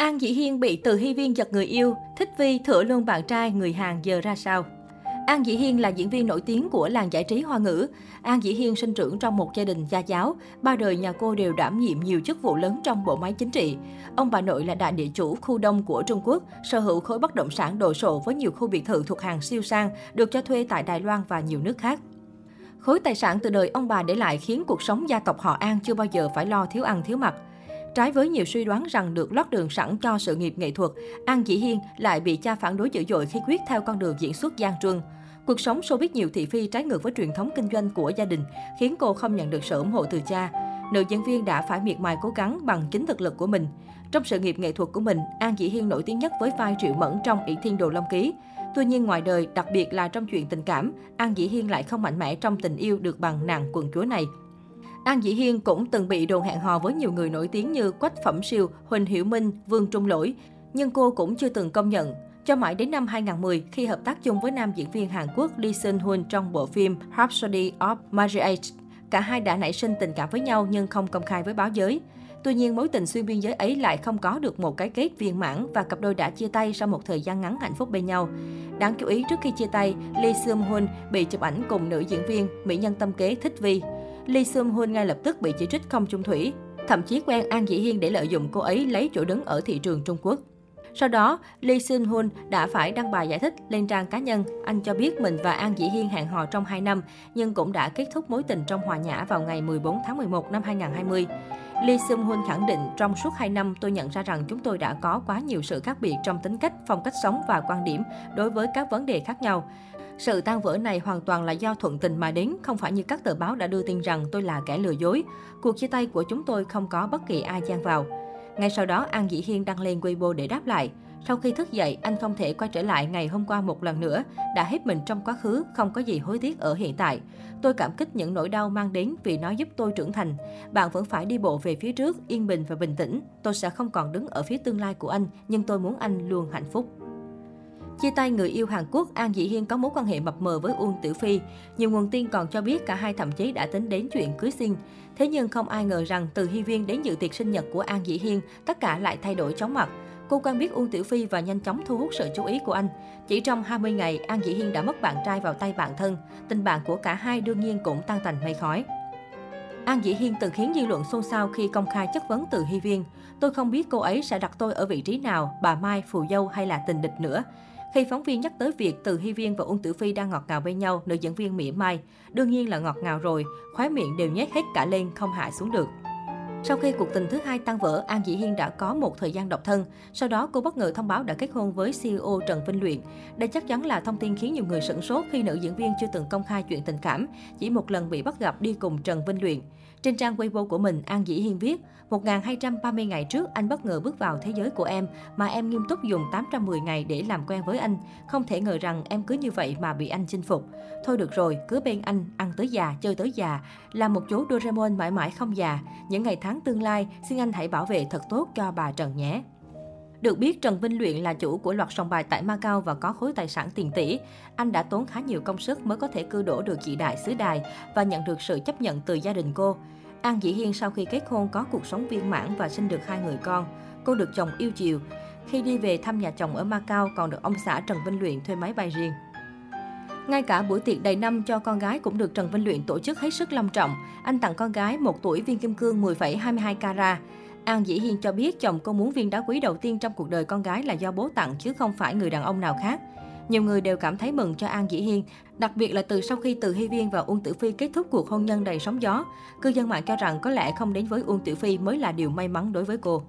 An Dĩ Hiên bị Từ Hy Viên giật người yêu, thích Vi thửa luôn bạn trai người Hàn giờ ra sao? An Dĩ Hiên là diễn viên nổi tiếng của làng giải trí hoa ngữ. An Dĩ Hiên sinh trưởng trong một gia đình gia giáo. Ba đời nhà cô đều đảm nhiệm nhiều chức vụ lớn trong bộ máy chính trị. Ông bà nội là đại địa chủ khu đông của Trung Quốc, sở hữu khối bất động sản đồ sộ với nhiều khu biệt thự thuộc hàng siêu sang, được cho thuê tại Đài Loan và nhiều nước khác. Khối tài sản từ đời ông bà để lại khiến cuộc sống gia tộc họ An chưa bao giờ phải lo thiếu ăn thiếu mặc. Trái với nhiều suy đoán rằng được lót đường sẵn cho sự nghiệp nghệ thuật, An Dĩ Hiên lại bị cha phản đối dữ dội khi quyết theo con đường diễn xuất gian truân. Cuộc sống showbiz nhiều thị phi trái ngược với truyền thống kinh doanh của gia đình, khiến cô không nhận được sự ủng hộ từ cha. Nữ diễn viên đã phải miệt mài cố gắng bằng chính thực lực của mình. Trong sự nghiệp nghệ thuật của mình, An Dĩ Hiên nổi tiếng nhất với vai Triệu Mẫn trong ỷ Thiên Đồ Long Ký. Tuy nhiên ngoài đời, đặc biệt là trong chuyện tình cảm, An Dĩ Hiên lại không mạnh mẽ trong tình yêu được bằng nàng quần chúa này. An Dĩ Hiên cũng từng bị đồn hẹn hò với nhiều người nổi tiếng như Quách Phẩm Siêu, Huỳnh Hiểu Minh, Vương Trung Lỗi, nhưng cô cũng chưa từng công nhận. Cho mãi đến năm 2010, khi hợp tác chung với nam diễn viên Hàn Quốc Lee Seung Hoon trong bộ phim Rhapsody of Marriage, cả hai đã nảy sinh tình cảm với nhau nhưng không công khai với báo giới. Tuy nhiên, mối tình xuyên biên giới ấy lại không có được một cái kết viên mãn và cặp đôi đã chia tay sau một thời gian ngắn hạnh phúc bên nhau. Đáng chú ý, trước khi chia tay, Lee Seung Hoon bị chụp ảnh cùng nữ diễn viên, mỹ nhân tâm kế Thích Vi. Lee Seung Hoon ngay lập tức bị chỉ trích không chung thủy, thậm chí quen An Dĩ Hiên để lợi dụng cô ấy lấy chỗ đứng ở thị trường Trung Quốc. Sau đó, Lee Seung Hoon đã phải đăng bài giải thích lên trang cá nhân. Anh cho biết mình và An Dĩ Hiên hẹn hò trong 2 năm, nhưng cũng đã kết thúc mối tình trong hòa nhã vào ngày 14 tháng 11 năm 2020. Lee Seung Hun khẳng định trong suốt 2 năm tôi nhận ra rằng chúng tôi đã có quá nhiều sự khác biệt trong tính cách, phong cách sống và quan điểm đối với các vấn đề khác nhau. Sự tan vỡ này hoàn toàn là do thuận tình mà đến, không phải như các tờ báo đã đưa tin rằng tôi là kẻ lừa dối. Cuộc chia tay của chúng tôi không có bất kỳ ai gian vào. Ngay sau đó, An Dĩ Hiên đăng lên Weibo để đáp lại. Sau khi thức dậy, anh không thể quay trở lại ngày hôm qua một lần nữa, đã hết mình trong quá khứ, không có gì hối tiếc ở hiện tại. Tôi cảm kích những nỗi đau mang đến vì nó giúp tôi trưởng thành. Bạn vẫn phải đi bộ về phía trước, yên bình và bình tĩnh. Tôi sẽ không còn đứng ở phía tương lai của anh, nhưng tôi muốn anh luôn hạnh phúc. Chia tay người yêu Hàn Quốc, An Dĩ Hiên có mối quan hệ mập mờ với Uông Tử Phi. Nhiều nguồn tin còn cho biết cả hai thậm chí đã tính đến chuyện cưới xin. Thế nhưng không ai ngờ rằng từ Hy Viên đến dự tiệc sinh nhật của An Dĩ Hiên, tất cả lại thay đổi chóng mặt. Cô quen biết Uông Tiểu Phi và nhanh chóng thu hút sự chú ý của anh. Chỉ trong 20 ngày, An Dĩ Hiên đã mất bạn trai vào tay bạn thân. Tình bạn của cả hai đương nhiên cũng tan tành mây khói. An Dĩ Hiên từng khiến dư luận xôn xao khi công khai chất vấn từ Hy Viên. Tôi không biết cô ấy sẽ đặt tôi ở vị trí nào, bà Mai, phù dâu hay là tình địch nữa. Khi phóng viên nhắc tới việc Từ Hy Viên và Uông Tử Phi đang ngọt ngào bên nhau, nữ diễn viên mỉa mai. Đương nhiên là ngọt ngào rồi, khóe miệng đều nhét hết cả lên, không hạ xuống được. Sau khi cuộc tình thứ hai tan vỡ, An Dĩ Hiên đã có một thời gian độc thân. Sau đó, cô bất ngờ thông báo đã kết hôn với CEO Trần Vinh Luyện. Đây chắc chắn là thông tin khiến nhiều người sửng sốt khi nữ diễn viên chưa từng công khai chuyện tình cảm, chỉ một lần bị bắt gặp đi cùng Trần Vinh Luyện. Trên trang Weibo của mình, An Dĩ Hiên viết, 1230 ngày trước anh bất ngờ bước vào thế giới của em mà em nghiêm túc dùng 810 ngày để làm quen với anh. Không thể ngờ rằng em cứ như vậy mà bị anh chinh phục. Thôi được rồi, cứ bên anh, ăn tới già, chơi tới già. Là một chú Doraemon mãi mãi không già. Những ngày tháng tương lai, xin anh hãy bảo vệ thật tốt cho bà Trần nhé. Được biết, Trần Vinh Luyện là chủ của loạt sòng bài tại Macau và có khối tài sản tiền tỷ. Anh đã tốn khá nhiều công sức mới có thể cư đổ được chị đại xứ đài và nhận được sự chấp nhận từ gia đình cô. An Dĩ Hiên sau khi kết hôn có cuộc sống viên mãn và sinh được hai người con. Cô được chồng yêu chiều. Khi đi về thăm nhà chồng ở Macau còn được ông xã Trần Vinh Luyện thuê máy bay riêng. Ngay cả buổi tiệc đầy năm cho con gái cũng được Trần Vinh Luyện tổ chức hết sức long trọng. Anh tặng con gái một tuổi viên kim cương 10,22 carat. An Dĩ Hiên cho biết chồng cô muốn viên đá quý đầu tiên trong cuộc đời con gái là do bố tặng chứ không phải người đàn ông nào khác. Nhiều người đều cảm thấy mừng cho An Dĩ Hiên, đặc biệt là từ sau khi Từ Hy Viên và Uông Tử Phi kết thúc cuộc hôn nhân đầy sóng gió. Cư dân mạng cho rằng có lẽ không đến với Uông Tử Phi mới là điều may mắn đối với cô.